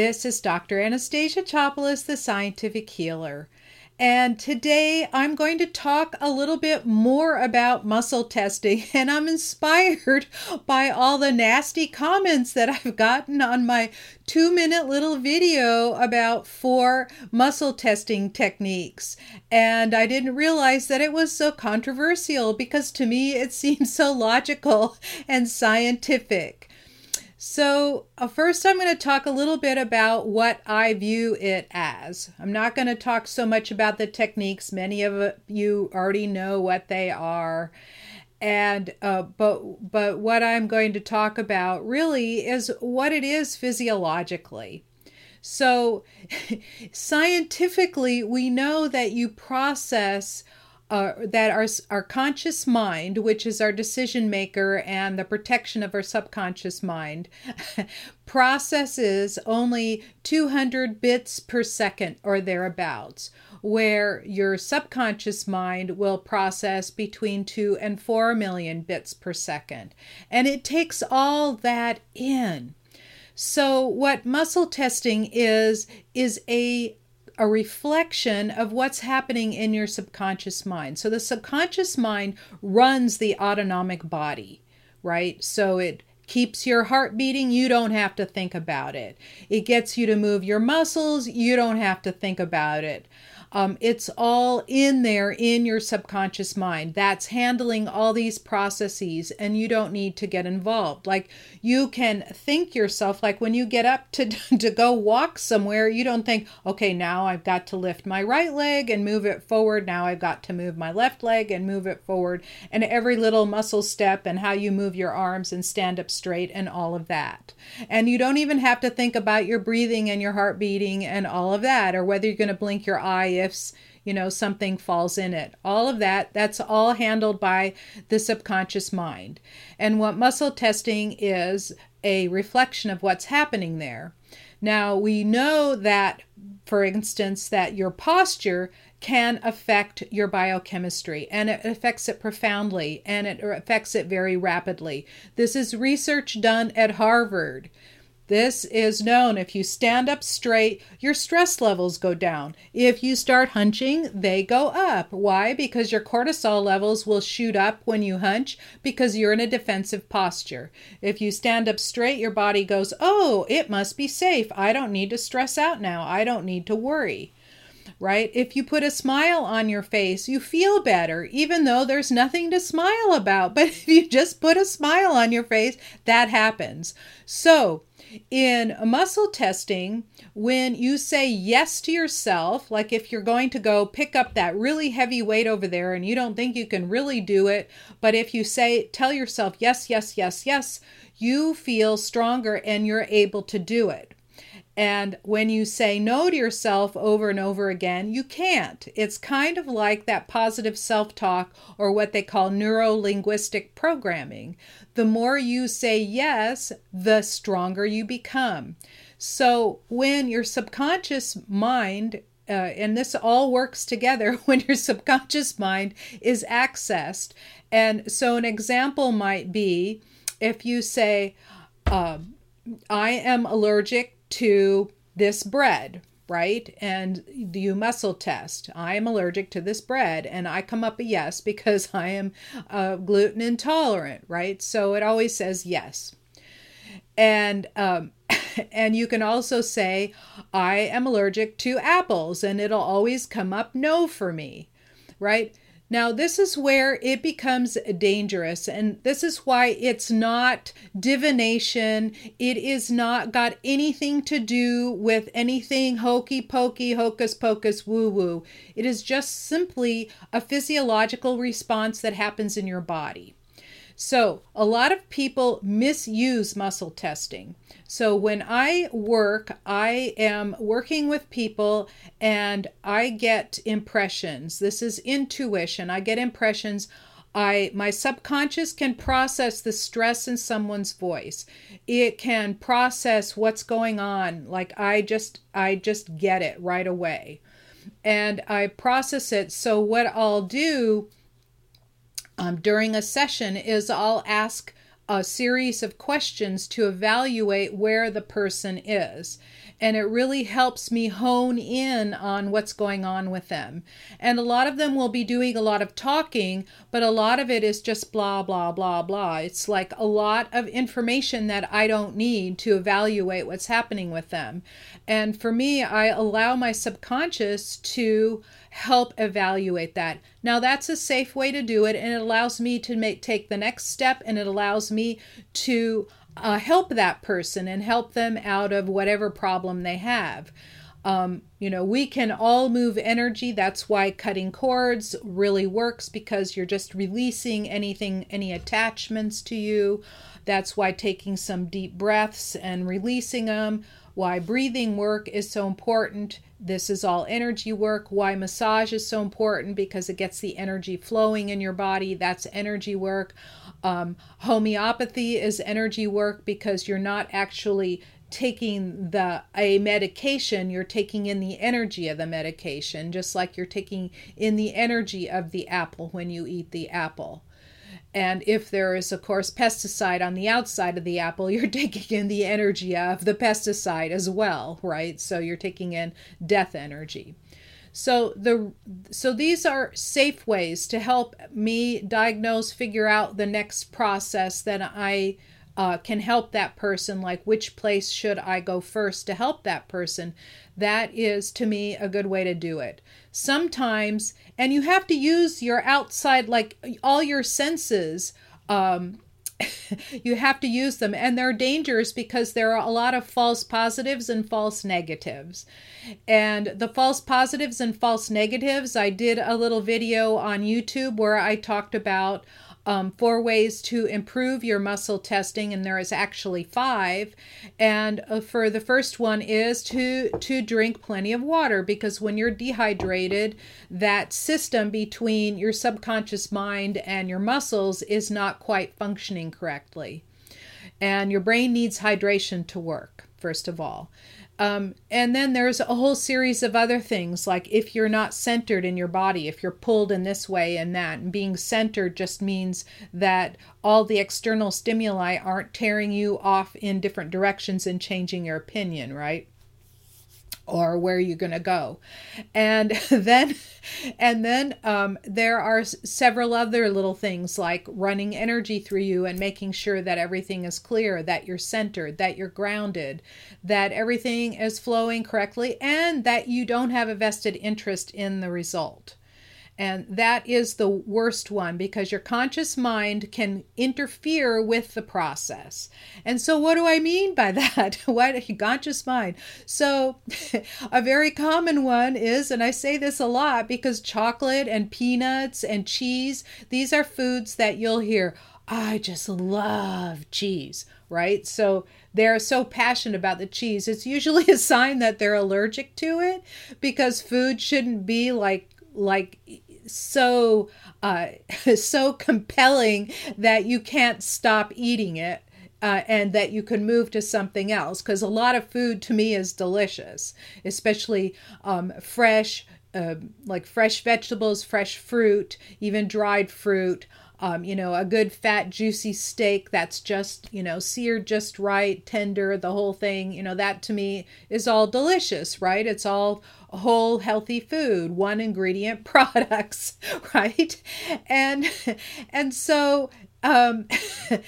This is Dr. Anastasia Chopelas, the scientific healer. And today I'm going to talk a little bit more about muscle testing, and I'm inspired by all the nasty comments that I've gotten on my two minute little video about four muscle testing techniques. And I didn't realize that it was so controversial because to me it seems so logical and scientific. So, uh, first, I'm going to talk a little bit about what I view it as. I'm not going to talk so much about the techniques. Many of you already know what they are. And uh, but but what I'm going to talk about really is what it is physiologically. So, scientifically, we know that you process uh, that our, our conscious mind, which is our decision maker and the protection of our subconscious mind, processes only 200 bits per second or thereabouts, where your subconscious mind will process between 2 and 4 million bits per second. And it takes all that in. So, what muscle testing is, is a a reflection of what's happening in your subconscious mind. So the subconscious mind runs the autonomic body, right? So it keeps your heart beating, you don't have to think about it. It gets you to move your muscles, you don't have to think about it. Um, it's all in there in your subconscious mind. That's handling all these processes, and you don't need to get involved. Like you can think yourself, like when you get up to, to go walk somewhere, you don't think, okay, now I've got to lift my right leg and move it forward. Now I've got to move my left leg and move it forward. And every little muscle step and how you move your arms and stand up straight and all of that. And you don't even have to think about your breathing and your heart beating and all of that, or whether you're going to blink your eye ifs you know something falls in it. All of that that's all handled by the subconscious mind. And what muscle testing is a reflection of what's happening there. Now we know that for instance that your posture can affect your biochemistry and it affects it profoundly and it affects it very rapidly. This is research done at harvard this is known. If you stand up straight, your stress levels go down. If you start hunching, they go up. Why? Because your cortisol levels will shoot up when you hunch because you're in a defensive posture. If you stand up straight, your body goes, Oh, it must be safe. I don't need to stress out now. I don't need to worry right? If you put a smile on your face, you feel better, even though there's nothing to smile about. But if you just put a smile on your face, that happens. So, in muscle testing, when you say yes to yourself, like if you're going to go pick up that really heavy weight over there and you don't think you can really do it, but if you say, tell yourself, yes, yes, yes, yes, you feel stronger and you're able to do it. And when you say no to yourself over and over again, you can't. It's kind of like that positive self talk or what they call neuro linguistic programming. The more you say yes, the stronger you become. So when your subconscious mind uh, and this all works together when your subconscious mind is accessed. And so, an example might be if you say, uh, I am allergic to this bread, right? And you muscle test. I am allergic to this bread, and I come up a yes because I am uh, gluten intolerant, right? So it always says yes. And um, and you can also say I am allergic to apples, and it'll always come up no for me, right? Now, this is where it becomes dangerous, and this is why it's not divination. It is not got anything to do with anything hokey pokey, hocus pocus, woo woo. It is just simply a physiological response that happens in your body. So, a lot of people misuse muscle testing. So, when I work, I am working with people and I get impressions. This is intuition. I get impressions. I my subconscious can process the stress in someone's voice. It can process what's going on. Like I just I just get it right away. And I process it. So what I'll do um, during a session is I'll ask a series of questions to evaluate where the person is and it really helps me hone in on what's going on with them. And a lot of them will be doing a lot of talking, but a lot of it is just blah, blah, blah, blah. It's like a lot of information that I don't need to evaluate what's happening with them. And for me, I allow my subconscious to help evaluate that. Now that's a safe way to do it and it allows me to make take the next step and it allows me to uh, help that person and help them out of whatever problem they have. Um, you know, we can all move energy. That's why cutting cords really works because you're just releasing anything, any attachments to you. That's why taking some deep breaths and releasing them. Why breathing work is so important. This is all energy work. Why massage is so important because it gets the energy flowing in your body. That's energy work. Um, homeopathy is energy work because you're not actually taking the a medication you're taking in the energy of the medication just like you're taking in the energy of the apple when you eat the apple and if there is of course pesticide on the outside of the apple you're taking in the energy of the pesticide as well right so you're taking in death energy so the so these are safe ways to help me diagnose, figure out the next process that I uh, can help that person. Like which place should I go first to help that person? That is to me a good way to do it. Sometimes, and you have to use your outside, like all your senses. Um, you have to use them and they're dangerous because there are a lot of false positives and false negatives and the false positives and false negatives i did a little video on youtube where i talked about um, four ways to improve your muscle testing, and there is actually five. And uh, for the first one is to to drink plenty of water because when you're dehydrated, that system between your subconscious mind and your muscles is not quite functioning correctly, and your brain needs hydration to work. First of all, um, and then there's a whole series of other things, like if you're not centered in your body, if you're pulled in this way and that. And being centered just means that all the external stimuli aren't tearing you off in different directions and changing your opinion, right? Or where you're going to go. And then and then um, there are several other little things like running energy through you and making sure that everything is clear that you're centered that you're grounded that everything is flowing correctly and that you don't have a vested interest in the result and that is the worst one because your conscious mind can interfere with the process. And so, what do I mean by that? what conscious mind? So, a very common one is, and I say this a lot because chocolate and peanuts and cheese, these are foods that you'll hear, I just love cheese, right? So, they're so passionate about the cheese. It's usually a sign that they're allergic to it because food shouldn't be like like so uh, so compelling that you can't stop eating it uh, and that you can move to something else because a lot of food to me is delicious especially um, fresh uh, like fresh vegetables fresh fruit even dried fruit um, you know, a good fat, juicy steak that's just, you know, seared just right, tender, the whole thing, you know, that to me is all delicious, right? It's all whole, healthy food, one ingredient products, right? And, and so, um,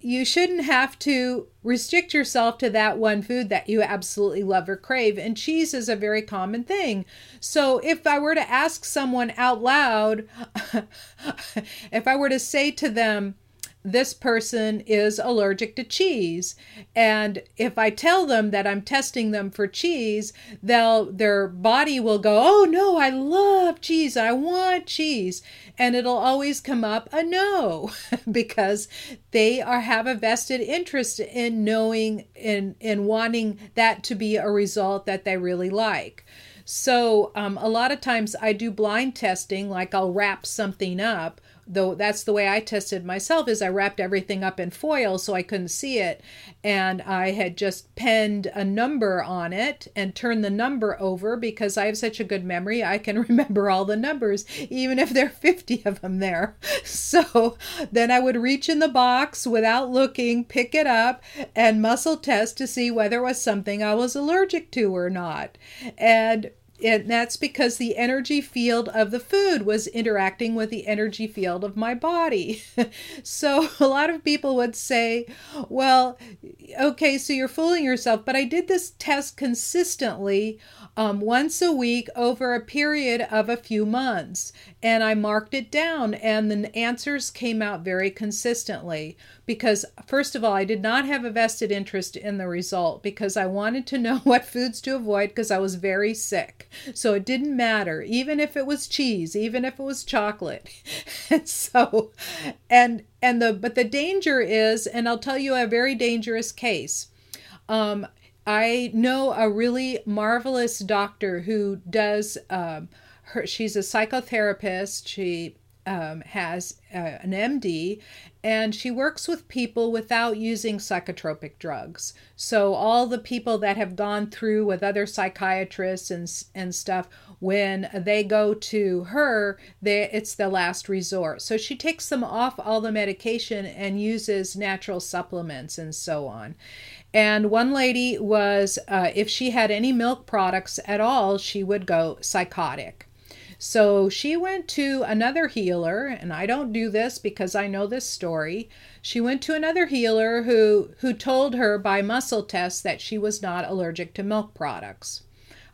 you shouldn't have to restrict yourself to that one food that you absolutely love or crave. And cheese is a very common thing. So if I were to ask someone out loud, if I were to say to them, this person is allergic to cheese. And if i tell them that i'm testing them for cheese they'll their body will go oh no i love cheese. I want cheese. And it'll always come up a no because they are have a vested interest in knowing in in wanting that to be a result that they really like. So um, a lot of times i do blind testing like i'll wrap something up though that's the way I tested myself is I wrapped everything up in foil so I couldn't see it and I had just penned a number on it and turned the number over because I have such a good memory I can remember all the numbers even if there are 50 of them there. So then I would reach in the box without looking, pick it up and muscle test to see whether it was something I was allergic to or not. And and that's because the energy field of the food was interacting with the energy field of my body. so a lot of people would say, well, okay, so you're fooling yourself, but I did this test consistently um, once a week over a period of a few months. And I marked it down, and the answers came out very consistently. Because, first of all, I did not have a vested interest in the result because I wanted to know what foods to avoid because I was very sick. So it didn't matter, even if it was cheese, even if it was chocolate. and so, and, and the, but the danger is, and I'll tell you a very dangerous case. Um, I know a really marvelous doctor who does. Um, her, she's a psychotherapist. She um, has uh, an MD, and she works with people without using psychotropic drugs. So all the people that have gone through with other psychiatrists and and stuff, when they go to her, they, it's the last resort. So she takes them off all the medication and uses natural supplements and so on. And one lady was, uh, if she had any milk products at all, she would go psychotic. So she went to another healer, and I don't do this because I know this story. She went to another healer who who told her by muscle tests that she was not allergic to milk products.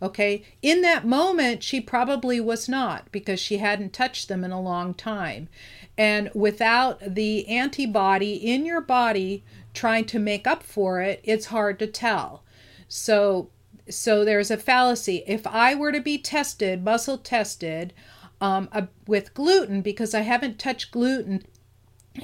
Okay, in that moment, she probably was not because she hadn't touched them in a long time. And without the antibody in your body trying to make up for it, it's hard to tell. So so there's a fallacy. If I were to be tested, muscle tested, um, with gluten, because I haven't touched gluten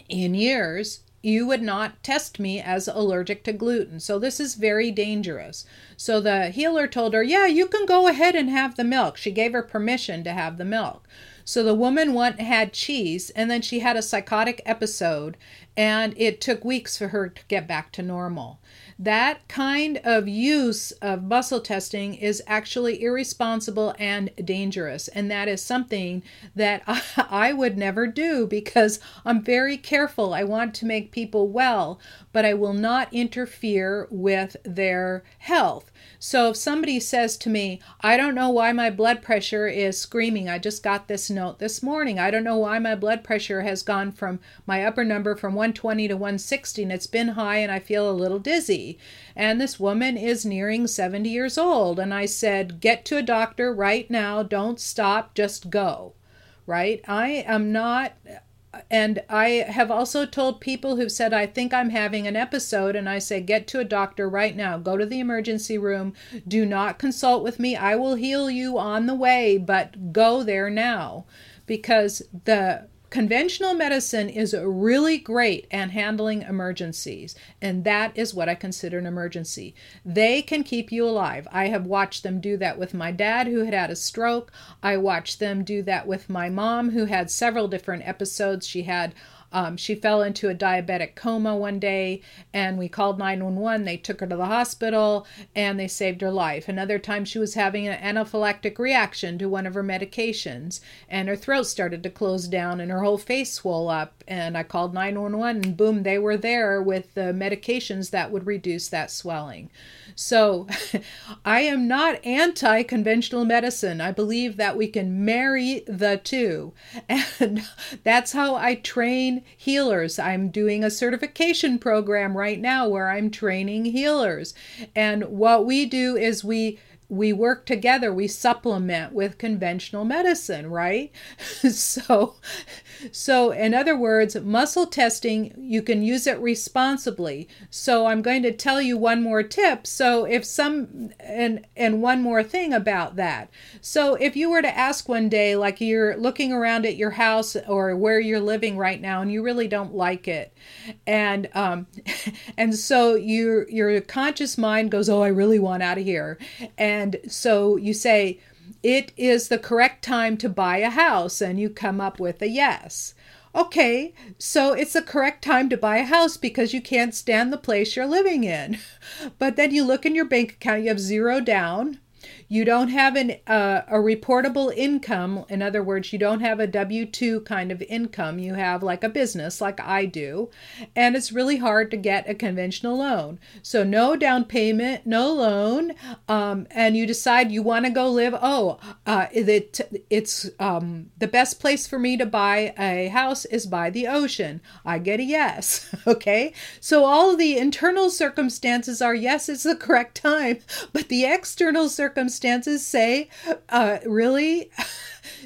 in years, you would not test me as allergic to gluten. So this is very dangerous. So the healer told her, Yeah, you can go ahead and have the milk. She gave her permission to have the milk. So the woman went had cheese, and then she had a psychotic episode, and it took weeks for her to get back to normal. That kind of use of muscle testing is actually irresponsible and dangerous. And that is something that I, would never do because I'm very careful. I want to make people well, but I will not interfere with their health. So if somebody says to me, I don't know why my blood pressure is screaming, I just got this note this morning. I don't know why my blood pressure has gone from my upper number from 120 to 160 and it's been high and I feel a little dizzy. And this woman is nearing 70 years old. And I said, Get to a doctor right now. Don't stop. Just go. Right? I am not and I have also told people who've said, I think I'm having an episode, and I say, get to a doctor right now. Go to the emergency room. Do not consult with me. I will heal you on the way, but go there now because the Conventional medicine is really great at handling emergencies, and that is what I consider an emergency. They can keep you alive. I have watched them do that with my dad, who had had a stroke. I watched them do that with my mom, who had several different episodes. She had um, she fell into a diabetic coma one day, and we called 911. They took her to the hospital, and they saved her life. Another time, she was having an anaphylactic reaction to one of her medications, and her throat started to close down, and her whole face swelled up. And I called 911, and boom, they were there with the medications that would reduce that swelling. So I am not anti conventional medicine. I believe that we can marry the two. And that's how I train healers. I'm doing a certification program right now where I'm training healers. And what we do is we we work together we supplement with conventional medicine right? So so in other words muscle testing you can use it responsibly. So i'm going to tell you one more tip. So if some and and one more thing about that. So if you were to ask one day like you're looking around at your house or where you're living right now and you really don't like it and um and so your your conscious mind goes oh i really want out of here. And and so you say, it is the correct time to buy a house, and you come up with a yes. Okay, so it's the correct time to buy a house because you can't stand the place you're living in. But then you look in your bank account, you have zero down you don't have an uh, a reportable income. In other words, you don't have a W 2 kind of income. You have like a business, like I do. And it's really hard to get a conventional loan. So, no down payment, no loan. Um, and you decide you want to go live. Oh, uh, it, it's um, the best place for me to buy a house is by the ocean. I get a yes. okay. So, all the internal circumstances are yes, it's the correct time. But the external circumstances circumstances say, uh, really?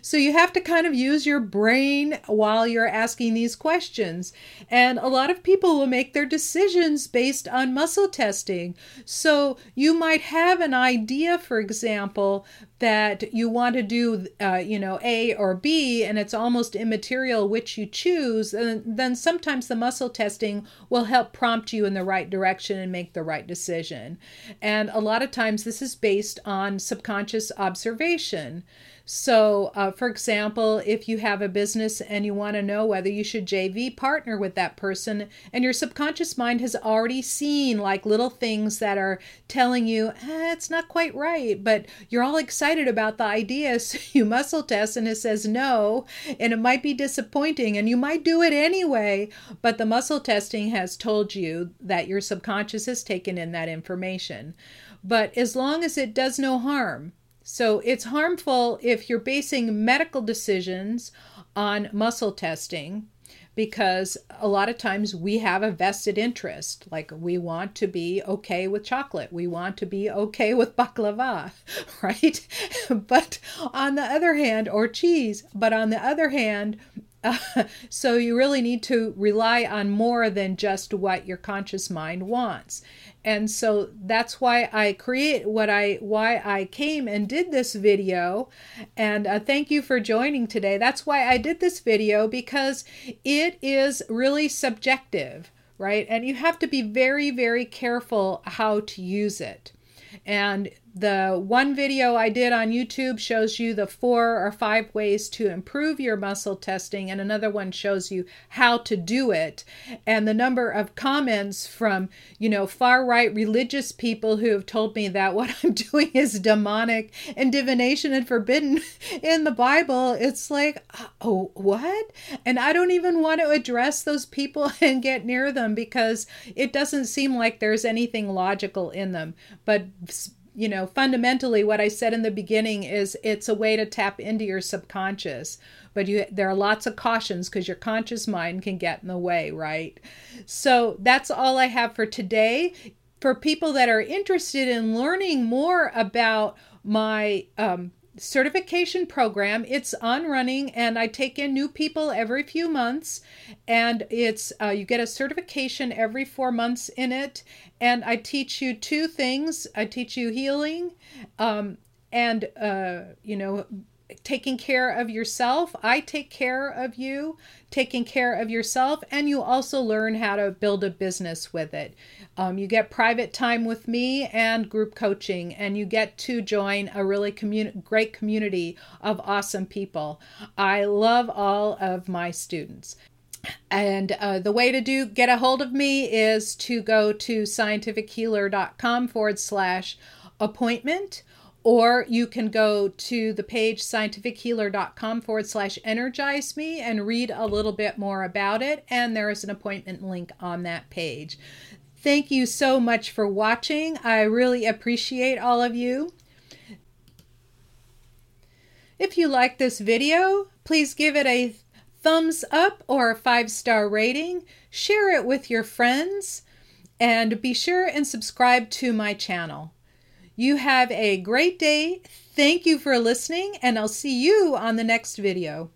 so you have to kind of use your brain while you're asking these questions. And a lot of people will make their decisions based on muscle testing. So you might have an idea, for example, that you want to do, uh, you know, A or B, and it's almost immaterial which you choose, and then sometimes the muscle testing will help prompt you in the right direction and make the right decision. And a lot of times this is based on subconscious observation. So, uh, for example, if you have a business and you want to know whether you should JV partner with that person, and your subconscious mind has already seen like little things that are telling you eh, it's not quite right, but you're all excited about the idea, so you muscle test and it says no, and it might be disappointing, and you might do it anyway, but the muscle testing has told you that your subconscious has taken in that information. But as long as it does no harm, so it's harmful if you're basing medical decisions on muscle testing because a lot of times we have a vested interest. Like we want to be okay with chocolate, we want to be okay with baklava, right? but on the other hand, or cheese, but on the other hand, so you really need to rely on more than just what your conscious mind wants. And so that's why i create what i why i came and did this video. And uh, thank you for joining today. That's why i did this video because it is really subjective right? And you have to be very very careful how to use it. And the one video I did on YouTube shows you the four or five ways to improve your muscle testing, and another one shows you how to do it. And the number of comments from, you know, far right religious people who have told me that what I'm doing is demonic and divination and forbidden in the Bible, it's like, uh, oh, what? And I don't even want to address those people and get near them because it doesn't seem like there's anything logical in them. But you know, fundamentally what I said in the beginning is it's a way to tap into your subconscious. But you there are lots of cautions because your conscious mind can get in the way, right? So that's all I have for today. For people that are interested in learning more about my um, certification program. It's on running, and I take in new people every few months. And it's uh, you get a certification every four months in it. And I teach you two things. I teach you healing, um, and uh, you know taking care of yourself. I take care of you, taking care of yourself, and you also learn how to build a business with it. Um, you get private time with me and group coaching, and you get to join a really great community of awesome people. I love all of my students. And uh, the way to do get a hold of me is to go to scientifichealer.com forward slash appointment or you can go to the page scientifichealer.com forward slash energize me and read a little bit more about it. And there is an appointment link on that page. Thank you so much for watching. I really appreciate all of you. If you like this video, please give it a thumbs up or a five star rating. Share it with your friends and be sure and subscribe to my channel. You have a great day. Thank you for listening, and I'll see you on the next video.